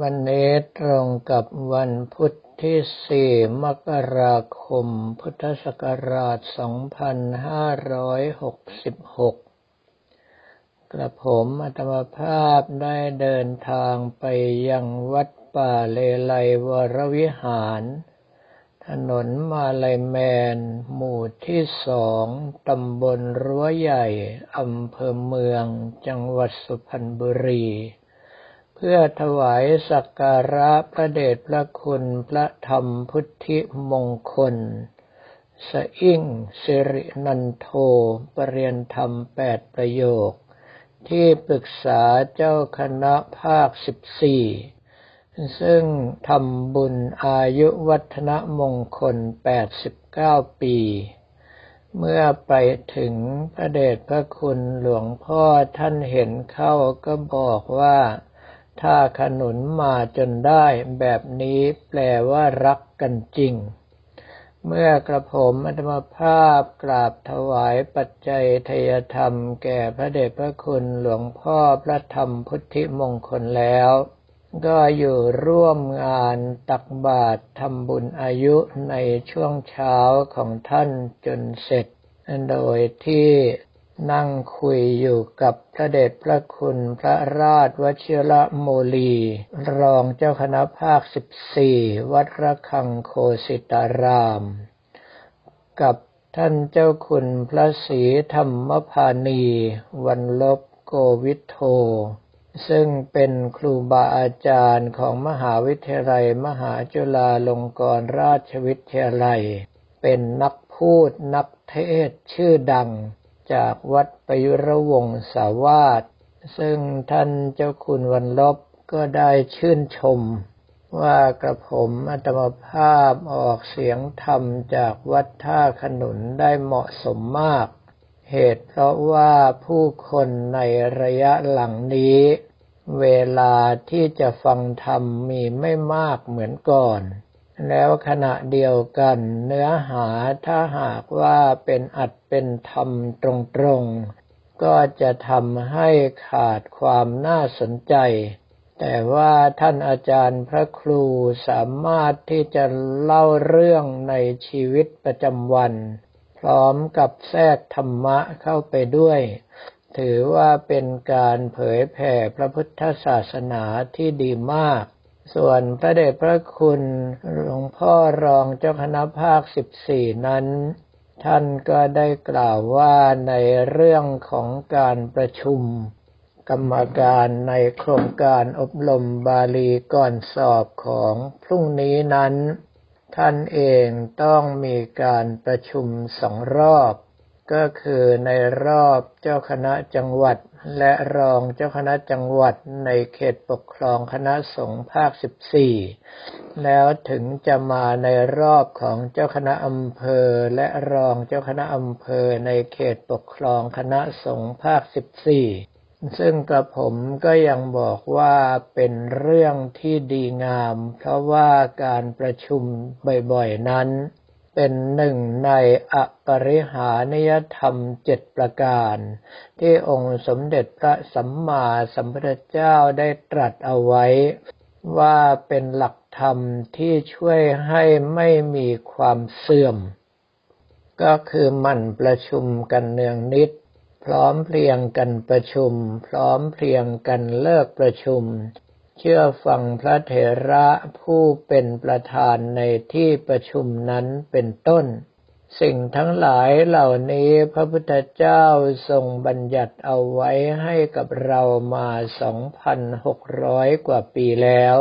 วันนี้ตรงกับวันพุธที่สี่มกราคม พุทธศักราช 2566 กระผมอัตมภาพได้เดินทางไปยังวัดป่าเลไลวรวิหาร ถนนมาลายแมน หมู่ที่สองตำบลรั้วใหญ่ อำเภอเมือง จังหวัดสุพรรณบุรี พื่อถวายสักการะพระเดชพระคุณพระธรรมพุทธิมงคล สอิ่งสิรินันโทปรริยนธรรมแปดประโยค ที่ปรึกษาเจ้าคณะภาคสิบสี่ซึ่งทำบุญอายุวัฒนมงคล 89 ปี เมื่อไปถึงพระเดชพระคุณหลวงพ่อท่านเห็นเข้าก็บอกว่า ถ้าขนุนมาจนได้แบบนี้แปลว่ารักกันจริง เมื่อกระผมอัตมภาพกราบถวายปัจจัยทยธรรมแก่พระเดชพระคุณหลวงพ่อพระธรรมพุทธิมงคลแล้ว ก็อยู่ร่วมงานตักบาตรทำบุญอายุในช่วงเช้าของท่านจนเสร็จ โดยที่ นั่งคุยอยู่กับพระเดชพระคุณพระราชวชิระโมลี รองเจ้าคณะภาคสิบสี่วัดระฆังโคสิตาราม กับท่านเจ้าคุณพระศรีธรรมพานี วันลบโกวิทโท ซึ่งเป็นครูบาอาจารย์ของมหาวิทยาลัย มหาจุฬาลงกรณราชวิทยาลัย เป็นนักพูดนักเทศชื่อดัง จากวัดปยุรวงศาวาสซึ่งท่านเจ้าคุณวันลบก็ได้ชื่นชมว่ากระผมอัตมภาพออกเสียงธรรมจากวัดท่าขนุนได้เหมาะสมมาก เหตุเพราะว่าผู้คนในระยะหลังนี้ เวลาที่จะฟังธรรมมีไม่มากเหมือนก่อน แล้วขณะเดียวกัน เนื้อหาถ้าหากว่าเป็นอัดเป็นธรรมตรงๆ ก็จะทำให้ขาดความน่าสนใจ แต่ว่าท่านอาจารย์พระครูสามารถที่จะเล่าเรื่องในชีวิตประจำวัน พร้อมกับแทรกธรรมะเข้าไปด้วย ถือว่าเป็นการเผยแผ่พระพุทธศาสนาที่ดีมาก ส่วนพระเดชพระคุณหลวงพ่อรองเจ้าคณะภาคสิบสี่นั้น ท่านก็ได้กล่าวว่าในเรื่องของการประชุม กรรมการในโครงการอบรมบาลีก่อนสอบของพรุ่งนี้นั้น ท่านเองต้องมีการประชุมสองรอบ ก็คือในรอบเจ้าคณะจังหวัด และรองเจ้าคณะจังหวัดในเขตปกครองคณะสงฆ์ภาค 14 แล้วถึงจะมาในรอบของเจ้าคณะอำเภอ และรองเจ้าคณะอำเภอในเขตปกครองคณะสงฆ์ภาค 14ซึ่งกระผมก็ยังบอกว่าเป็นเรื่องที่ดีงาม เพราะว่าการประชุมบ่อยๆนั้น เป็นหนึ่งในอปริหานิยธรรมเจ็ดประการ ที่องค์สมเด็จพระสัมมาสัมพุทธเจ้าได้ตรัสเอาไว้ ว่าเป็นหลักธรรมที่ช่วยให้ไม่มีความเสื่อม ก็คือมันประชุมกันเนืองนิด พร้อมเพรียงกันประชุม พร้อมเพรียงกันเลิกประชุม เชื่อฟังพระเถระผู้เป็นประธานในที่ประชุมนั้นเป็นต้น สิ่งทั้งหลายเหล่านี้พระพุทธเจ้าทรงบัญญัติเอาไว้ให้กับเรามา 2,600 กว่าปีแล้ว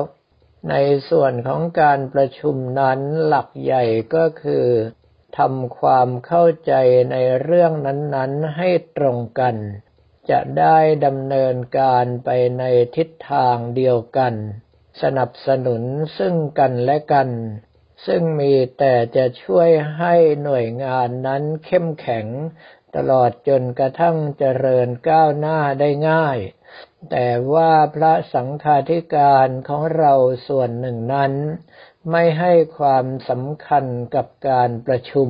ในส่วนของการประชุมนั้นหลักใหญ่ก็คือทำความเข้าใจในเรื่องนั้นๆให้ตรงกัน จะได้ดำเนินการไปในทิศทางเดียวกัน สนับสนุนซึ่งกันและกัน ซึ่งมีแต่จะช่วยให้หน่วยงานนั้นเข้มแข็ง ตลอดจนกระทั่งเจริญก้าวหน้าได้ง่าย แต่ว่าพระสังฆาธิการของเราส่วนหนึ่งนั้น ไม่ให้ความสำคัญกับการประชุม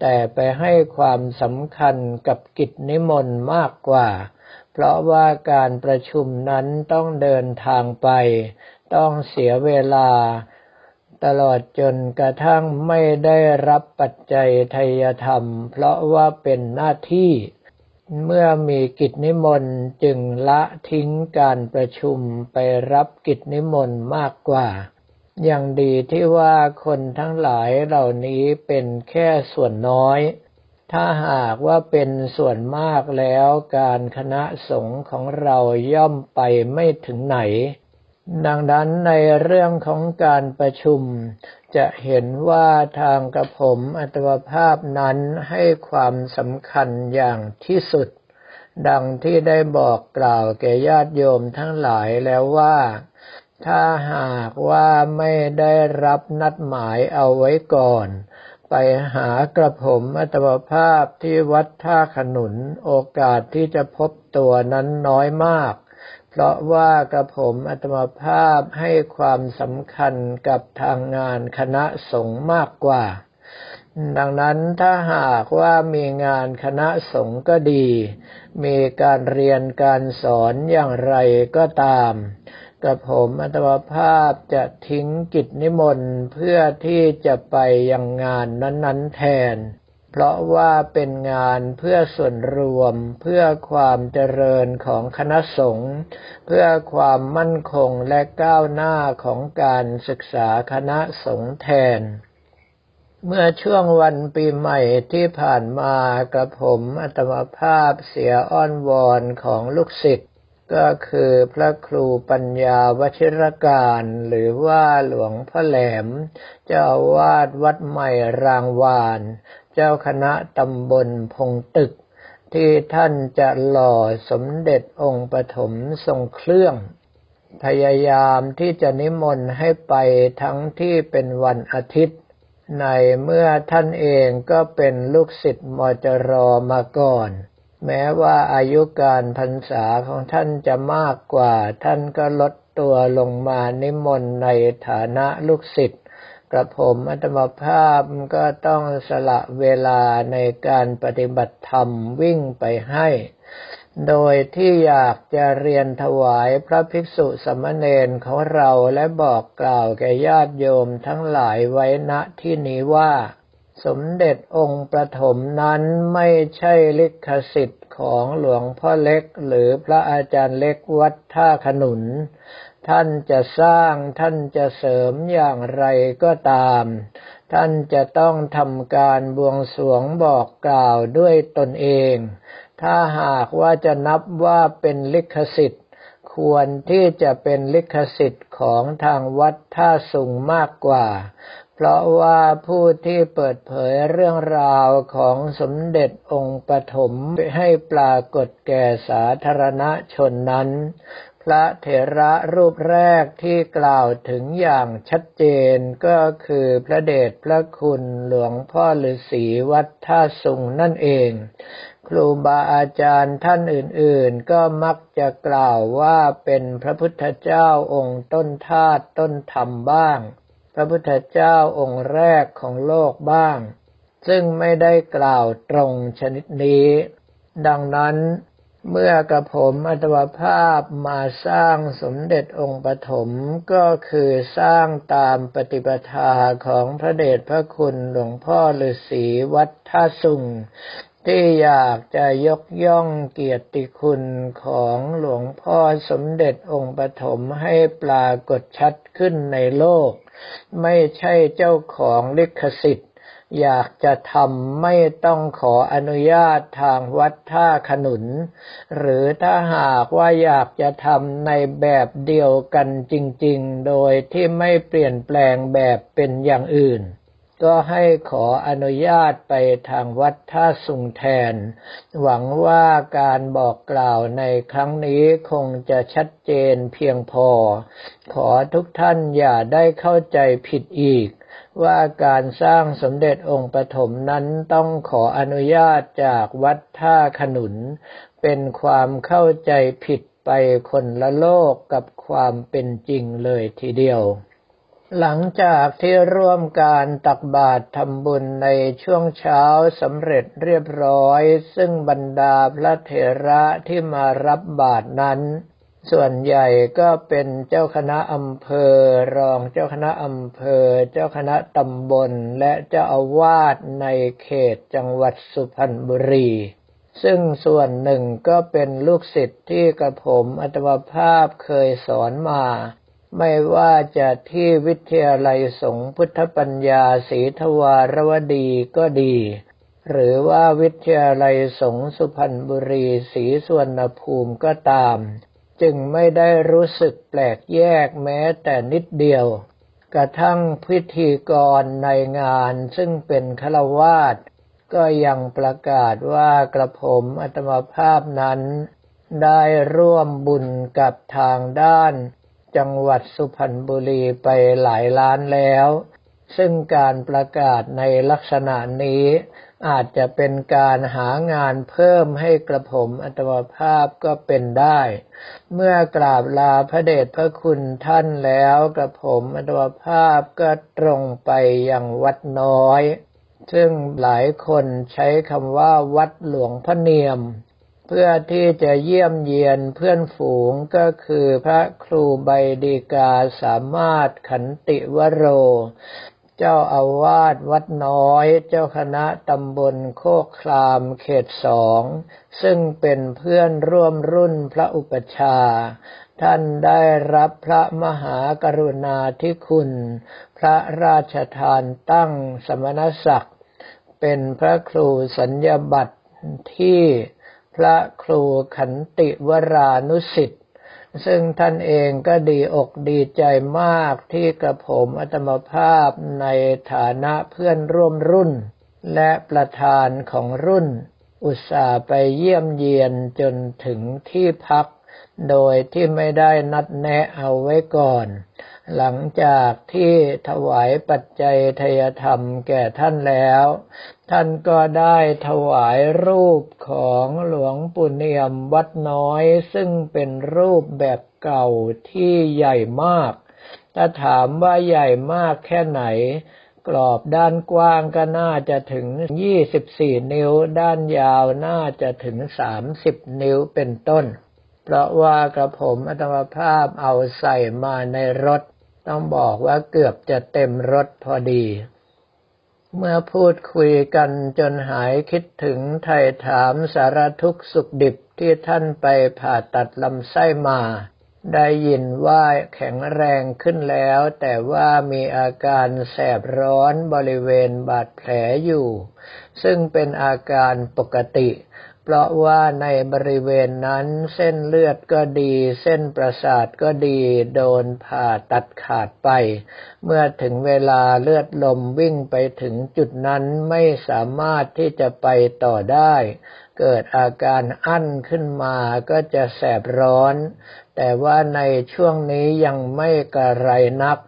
แต่ไปให้ความสำคัญกับกิจนิมนต์มากกว่า เพราะว่าการประชุมนั้นต้องเดินทางไป ต้องเสียเวลา ตลอดจนกระทั่งไม่ได้รับปัจจัยทยธรรม เพราะว่าเป็นหน้าที่ เมื่อมีกิจนิมนต์จึงละทิ้งการประชุมไปรับกิจนิมนต์มากกว่า อย่างดีที่ว่าคนทั้งหลายเหล่านี้เป็นแค่ส่วนน้อย ถ้าหากว่าเป็นส่วนมากแล้วการคณะสงฆ์ของเราย่อมไปไม่ถึงไหน ดังนั้นในเรื่องของการประชุม จะเห็นว่าทางกระผมอัตวภาพนั้นให้ความสำคัญอย่างที่สุด ดังที่ได้บอกกล่าวแก่ญาติโยมทั้งหลายแล้วว่า ถ้าหากว่าไม่ได้รับนัดหมายเอาไว้ก่อน ไปหากระผมอัตมภาพที่วัดท่าขนุนโอกาสที่จะพบตัวนั้นน้อยมาก เพราะว่ากระผมอัตมภาพให้ความสำคัญกับทางงานคณะสงฆ์มากกว่า ดังนั้นถ้าหากว่ามีงานคณะสงฆ์ก็ดี มีการเรียนการสอนอย่างไรก็ตาม กระผมอัตมาภาพจะทิ้งกิจนิมนต์เพื่อที่จะไปยังงานนั้น ๆ แทน เพราะว่าเป็นงานเพื่อส่วนรวม เพื่อความเจริญของคณะสงฆ์เพื่อความมั่นคงและก้าวหน้าของการศึกษาคณะสงฆ์แทนเมื่อช่วงวันปีใหม่ที่ผ่านมากระผมอัตมภาพเสียอ้อนวอนของลูกศิษย์ ก็คือพระครูปัญญาวชิรการ หรือว่าหลวงพ่อแหลม เจ้าวาดวัดใหม่รางวาน เจ้าคณะตำบลพงตึก ที่ท่านจะหล่อสมเด็จองค์ปฐมทรงเครื่อง พยายามที่จะนิมนต์ให้ไปทั้งที่เป็นวันอาทิตย์ ในเมื่อท่านเองก็เป็นลูกศิษย์มจรมาก่อน แม้ว่าอายุการพรรษาของท่านจะมากกว่า ท่านก็ลดตัวลงมานิมนต์ในฐานะลูกศิษย์กระผมอัตมภาพก็ต้องสละเวลาในการปฏิบัติธรรมวิ่งไปให้ โดยที่อยากจะเรียนถวายพระภิกษุสมณเณรของเราและบอกกล่าวแก่ญาติโยมทั้งหลายไว้ณที่นี้ว่า สมเด็จองค์ประถมนั้นไม่ใช่ลิขสิทธิ์ของหลวงพ่อเล็กหรือพระอาจารย์เล็กวัดท่าขนุน ท่านจะสร้างท่านจะเสริมอย่างไรก็ตาม ท่านจะต้องทำการบวงสรวงบอกกล่าวด้วยตนเอง ถ้าหากว่าจะนับว่าเป็นลิขสิทธิ์ ควรที่จะเป็นลิขสิทธิ์ของทางวัดท่าสุงมากกว่า เพราะว่าผู้ที่เปิดเผยเรื่องราวของสมเด็จองค์ปฐมให้ปรากฏแก่สาธารณชนนั้น พระเถระรูปแรกที่กล่าวถึงอย่างชัดเจนก็คือพระเดชพระคุณหลวงพ่อฤาษีวัดท่าสุงนั่นเอง ครูบาอาจารย์ท่านอื่นๆ ก็มักจะกล่าวว่าเป็นพระพุทธเจ้าองค์ต้นธาตุต้นธรรมบ้าง พระพุทธเจ้าองค์แรกของโลกบ้าง ซึ่งไม่ได้กล่าวตรงชนิดนี้ ดังนั้นเมื่อกระผมอัตวภาพมาสร้างสมเด็จองค์ปฐมก็คือสร้างตามปฏิปทาของพระเดชพระคุณหลวงพ่อฤาษีวัดท่าสุง ที่อยากจะยกย่องเกียรติคุณของหลวงพ่อสมเด็จองค์ปฐมให้ปรากฏชัดขึ้นในโลก ไม่ใช่เจ้าของลิขสิทธิ์ อยากจะทำไม่ต้องขออนุญาตทางวัดท่าขนุน หรือถ้าหากว่าอยากจะทำในแบบเดียวกันจริง ๆ โดยที่ไม่เปลี่ยนแปลงแบบเป็นอย่างอื่น ก็ให้ขออนุญาตไปทางวัดท่าสุงแทน หวังว่าการบอกกล่าวในครั้งนี้คงจะชัดเจนเพียงพอ ขอทุกท่านอย่าได้เข้าใจผิดอีก ว่าการสร้างสมเด็จองค์ปฐมนั้นต้องขออนุญาตจากวัดท่าขนุน เป็นความเข้าใจผิดไปคนละโลกกับความเป็นจริงเลยทีเดียว หลังจากที่ร่วมการตักบาตรทำบุญในช่วงเช้าสำเร็จเรียบร้อย ซึ่งบรรดาพระเถระที่มารับบาตรนั้น ส่วนใหญ่ก็เป็นเจ้าคณะอำเภอ รองเจ้าคณะอำเภอ เจ้าคณะตำบล และเจ้าอาวาสในเขตจังหวัดสุพรรณบุรีซึ่งส่วนหนึ่งก็เป็นลูกศิษย์ที่กระผมอัตมภาพเคยสอนมา ไม่ว่าจะที่วิทยาลัยสงฆ์พุทธปัญญาศรีทวารวดีก็ดี หรือว่าวิทยาลัยสงฆ์สุพรรณบุรีศรีสวนภูมิก็ตาม จึงไม่ได้รู้สึกแปลกแยกแม้แต่นิดเดียว กระทั่งพิธีกรในงานซึ่งเป็นฆราวาสก็ยังประกาศว่ากระผมอัตมภาพนั้นได้ร่วมบุญกับทางด้าน จังหวัดสุพรรณบุรีไปหลายล้านแล้ว ซึ่งการประกาศในลักษณะนี้อาจจะเป็นการหางานเพิ่มให้กระผมอัตมภาพก็เป็นได้ เมื่อกราบลาพระเดชพระคุณท่านแล้วกระผมอัตมภาพก็ตรงไปยังวัดน้อย ซึ่งหลายคนใช้คำว่าวัดหลวงพระเนียม เพื่อที่จะเยี่ยมเยียนเพื่อนฝูงก็คือพระครูใบดีกาสามารถขันติวโร เจ้าอาวาสวัดน้อย เจ้าคณะตำบลโคกคลามเขตสอง ซึ่งเป็นเพื่อนร่วมรุ่นพระอุปชา ท่านได้รับพระมหากรุณาธิคุณ พระราชทานตั้งสมณศักดิ์ เป็นพระครูสัญญาบัตรที่ พระครูขันติวรานุสิทธิ์ซึ่งท่านเองก็ดีอกดีใจมากที่กระผมอัตมภาพในฐานะเพื่อนร่วมรุ่น และประธานของรุ่น อุตส่าห์ไปเยี่ยมเยียนจนถึงที่พัก โดยที่ไม่ได้นัดแนะเอาไว้ก่อน หลังจากที่ถวายปัจจัยทยธรรมแก่ท่านแล้ว ท่านก็ได้ถวายรูปของหลวงปู่เนียมวัดน้อย ซึ่งเป็นรูปแบบเก่าที่ใหญ่มาก ถ้าถามว่าใหญ่มากแค่ไหนกรอบด้านกว้างก็น่าจะถึง 24 นิ้ว ด้านยาวน่าจะถึง 30 นิ้วเป็นต้น เพราะว่ากระผมอัตมภาพเอาใส่มาในรถ ต้องบอกว่าเกือบจะเต็มรถพอดี เมื่อพูดคุยกันจนหายคิดถึงไถ่ถามสารทุกขสุขดิบที่ท่านไปผ่าตัดลำไส้มา ได้ยินว่าแข็งแรงขึ้นแล้ว แต่ว่ามีอาการแสบร้อนบริเวณบาดแผลอยู่ ซึ่งเป็นอาการปกติ เพราะว่าในบริเวณนั้นเส้นเลือดก็ดี เส้นประสาทก็ดีโดนผ่าตัดขาดไป เมื่อถึงเวลาเลือดลมวิ่งไปถึงจุดนั้นไม่สามารถที่จะไปต่อได้ เกิดอาการอั้นขึ้นมาก็จะแสบร้อน แต่ว่าในช่วงนี้ยังไม่กระไรนัก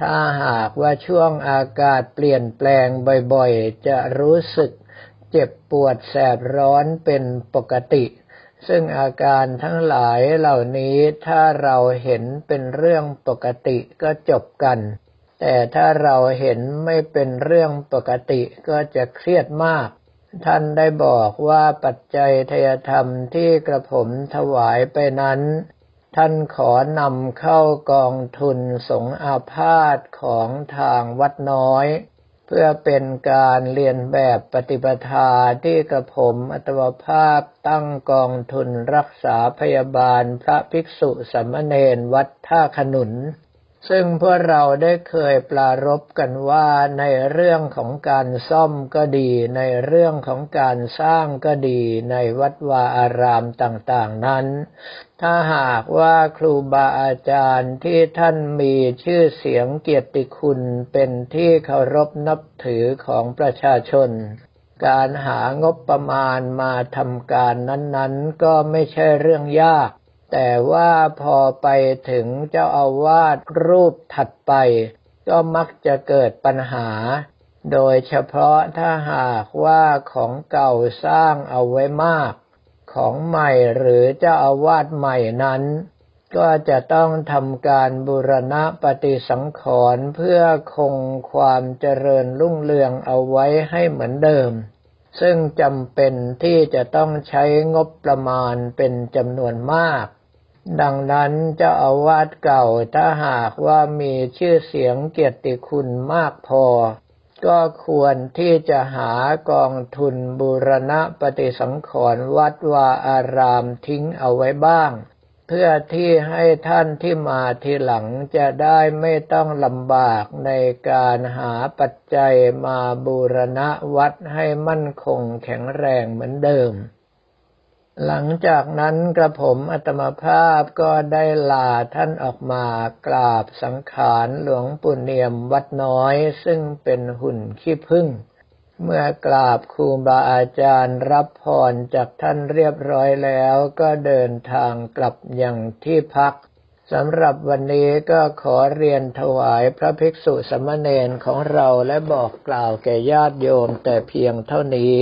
ถ้าหากว่าช่วงอากาศเปลี่ยนแปลงบ่อยๆ จะรู้สึก เจ็บปวดแสบร้อนเป็นปกติ ซึ่งอาการทั้งหลายเหล่านี้ถ้าเราเห็นเป็นเรื่องปกติก็จบกัน แต่ถ้าเราเห็นไม่เป็นเรื่องปกติก็จะเครียดมาก ท่านได้บอกว่าปัจจัยทยธรรมที่กระผมถวายไปนั้นท่านขอนำเข้ากองทุนสงอาพาธของทางวัดน้อย เพื่อเป็นการเรียนแบบปฏิปทาที่กระผมอัตวภาพตั้งกองทุนรักษาพยาบาลพระภิกษุสมณเณรวัดท่าขนุน ซึ่งพวกเราได้เคยปรารบกันว่าในเรื่องของการซ่อมก็ดี ในเรื่องของการสร้างก็ดี ในวัดวาอารามต่างๆนั้น ถ้าหากว่าครูบาอาจารย์ที่ท่านมีชื่อเสียงเกียรติคุณเป็นที่เคารพนับถือของประชาชนการหางบประมาณมาทำการนั้นๆ ก็ไม่ใช่เรื่องยาก แต่ว่าพอไปถึงเจ้าอาวาสรูปถัดไป ก็มักจะเกิดปัญหา โดยเฉพาะถ้าหากว่าของเก่าสร้างเอาไว้มาก ของใหม่หรือเจ้าอาวาสใหม่นั้น ก็จะต้องทำการบูรณะปฏิสังขรณ์เพื่อคงความเจริญรุ่งเรืองเอาไว้ให้เหมือนเดิม ซึ่งจำเป็นที่จะต้องใช้งบประมาณเป็นจำนวนมาก ดังนั้นเจ้าอาวาสเก่าถ้าหากว่ามีชื่อเสียงเกียรติคุณมากพอ ก็ควรที่จะหากองทุนบูรณะปฏิสังขรณ์วัดวาอารามทิ้งเอาไว้บ้าง เพื่อที่ให้ท่านที่มาทีหลังจะได้ไม่ต้องลำบากในการหาปัจจัยมาบูรณะวัดให้มั่นคงแข็งแรงเหมือนเดิม หลังจากนั้นกระผมอัตมภาพก็ได้ลาท่านออกมากราบสังขารหลวงปู่เนียมวัดน้อยซึ่งเป็นหุ่นขี้พึ่ง เมื่อกราบครูบาอาจารย์รับพรจากท่านเรียบร้อยแล้วก็เดินทางกลับยังที่พักสำหรับวันนี้ก็ขอเรียนถวายพระภิกษุสมณเณรของเราและบอกกล่าวแก่ญาติโยมแต่เพียงเท่านี้